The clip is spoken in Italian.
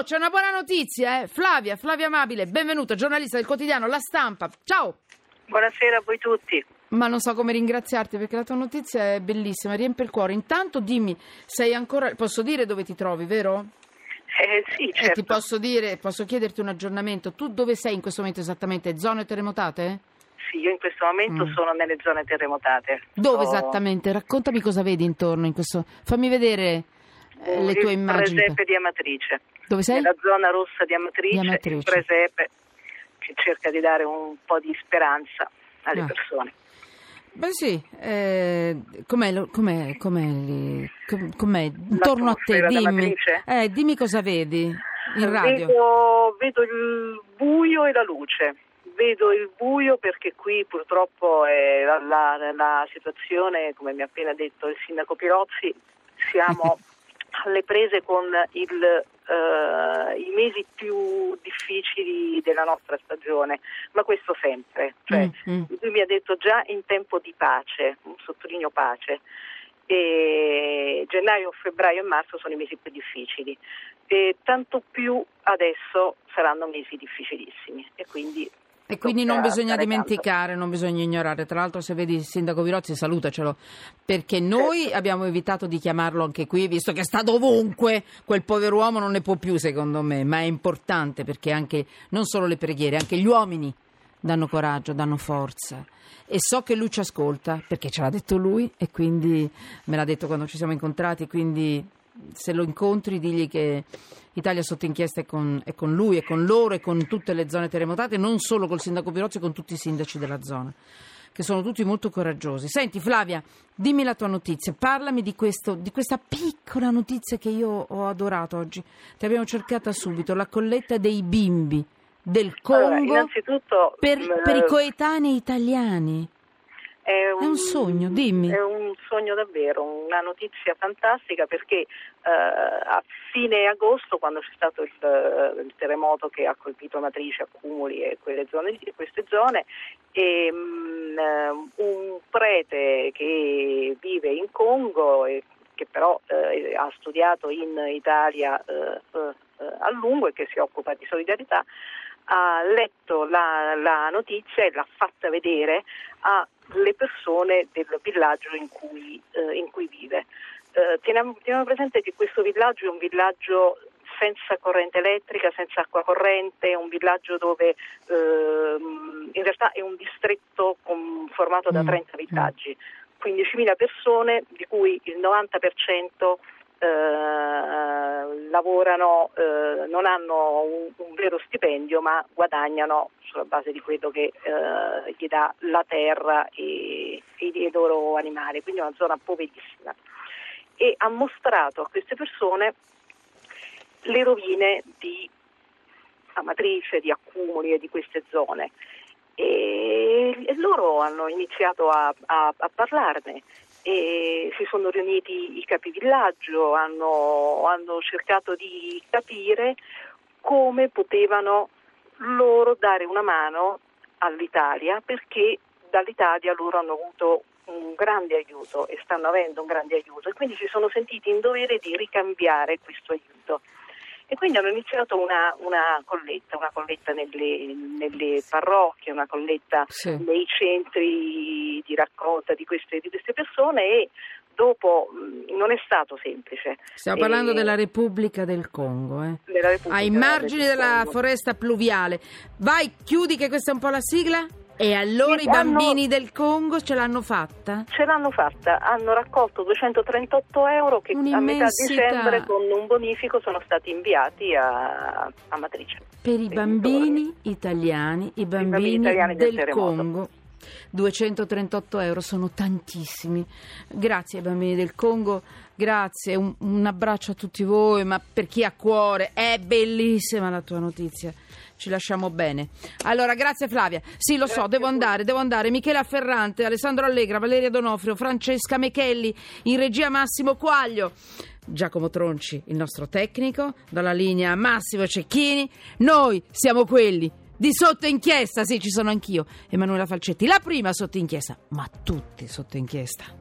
Oh, c'è una buona notizia, eh? Flavia, Flavia Amabile, benvenuta, giornalista del quotidiano La Stampa. Ciao! Buonasera a voi tutti. Ma non so come ringraziarti perché la tua notizia è bellissima, riempie il cuore. Intanto dimmi, sei ancora. Posso dire dove ti trovi, vero? Eh, sì, certo. E ti posso dire, posso chiederti un aggiornamento. Tu dove sei in questo momento esattamente? Zone terremotate? Sì, io in questo momento Mm. sono nelle zone terremotate. Dove Sto- esattamente? Raccontami cosa vedi intorno in questo. Fammi vedere eh, le tue immagini. presepe di Amatrice. Dove sei? Nella zona rossa di Amatrice, Di Amatrice. il presepe che cerca di dare un po' di speranza alle Ah. persone. Beh sì, eh, com'è, com'è, com'è com'è? Intorno a te, dimmi. Eh, dimmi cosa vedi in radio. Vedo, vedo il buio e la luce. Vedo il buio perché qui purtroppo è la, la- la situazione, come mi ha appena detto il sindaco Pirozzi, siamo alle prese con il, eh, i mesi più difficili della nostra stagione, ma questo sempre. Cioè, Mm, mm. lui mi ha detto già in tempo di pace, sottolineo pace, e gennaio, febbraio e marzo sono i mesi più difficili, e tanto più adesso saranno mesi difficilissimi e quindi, E quindi non tocca bisogna dimenticare, non bisogna ignorare. Tra l'altro, se vedi il sindaco Virozzi, salutacelo, perché noi abbiamo evitato di chiamarlo anche qui, visto che sta dovunque. Quel povero uomo non ne può più, secondo me, ma è importante perché anche non solo le preghiere, anche gli uomini danno coraggio, danno forza. E so che lui ci ascolta, perché ce l'ha detto lui e quindi me l'ha detto quando ci siamo incontrati, quindi se lo incontri digli che Italia sotto inchiesta è con, è con lui, è con loro, è con tutte le zone terremotate, non solo col sindaco Pirozzi, con tutti i sindaci della zona, che sono tutti molto coraggiosi. Senti Flavia, dimmi la tua notizia, parlami di, questo, di questa piccola notizia che io ho adorato oggi. Ti abbiamo cercata subito, la colletta dei bimbi del Allora, Congo innanzitutto per, mh, per i coetanei italiani. È un sogno, dimmi. È un sogno davvero, una notizia fantastica perché eh, a fine agosto, quando c'è stato il, eh, il terremoto che ha colpito Matrice, Accumuli e quelle zone, queste zone, e, mm, eh, un prete che vive in Congo e che però eh, ha studiato in Italia eh, eh, a lungo e che si occupa di solidarietà, ha letto la, la notizia e l'ha fatta vedere alle persone del villaggio in cui, eh, in cui vive. Eh, teniamo, teniamo presente che questo villaggio è un villaggio senza corrente elettrica, senza acqua corrente, è un villaggio dove ehm, in realtà è un distretto con- formato da Mm, 30 mm. villaggi, 15.000 persone, di cui il 90% eh, lavorano, eh, non hanno un, un vero stipendio, ma guadagnano sulla base di quello che eh, gli dà la terra e, e i loro animali, quindi è una zona poverissima. E ha mostrato a queste persone le rovine di Amatrice, di Accumuli e di queste zone. E, loro hanno iniziato a, a- a parlarne e si sono riuniti i capivillaggio, hanno, hanno cercato di capire come potevano loro dare una mano all'Italia perché dall'Italia loro hanno avuto un grande aiuto e stanno avendo un grande aiuto e quindi si sono sentiti in dovere di ricambiare questo aiuto. E quindi hanno iniziato una, una colletta, una colletta nelle, nelle parrocchie, una colletta Sì. nei centri di raccolta di queste, di queste persone e dopo mh, non è stato semplice. Stiamo E- parlando della Repubblica del Congo, eh. della Repubblica ai margini del della Congo. foresta pluviale. Vai, chiudi che questa è un po' la sigla. E allora Sì, i bambini hanno- del Congo ce l'hanno fatta? Ce l'hanno fatta, hanno raccolto 238 euro che a metà dicembre con un bonifico sono stati inviati a, a Matrice. Per i bambini italiani, i bambini, bambini italiani del del terremoto. Congo. 238 euro sono tantissimi. Grazie ai bambini del Congo, grazie, un, un abbraccio a tutti voi, ma per chi ha cuore, è bellissima la tua notizia. Ci lasciamo bene. Allora, grazie Flavia. Sì, lo so, Grazie devo a voi. andare, devo andare. Michela Ferrante, Alessandro Allegra, Valeria Donofrio, Francesca Mechelli, in regia Massimo Quaglio. Giacomo Tronci, il nostro tecnico, dalla linea Massimo Cecchini. Noi siamo quelli di sotto inchiesta, sì, ci sono anch'io, Emanuela Falcetti, la prima sotto inchiesta, ma tutti sotto inchiesta.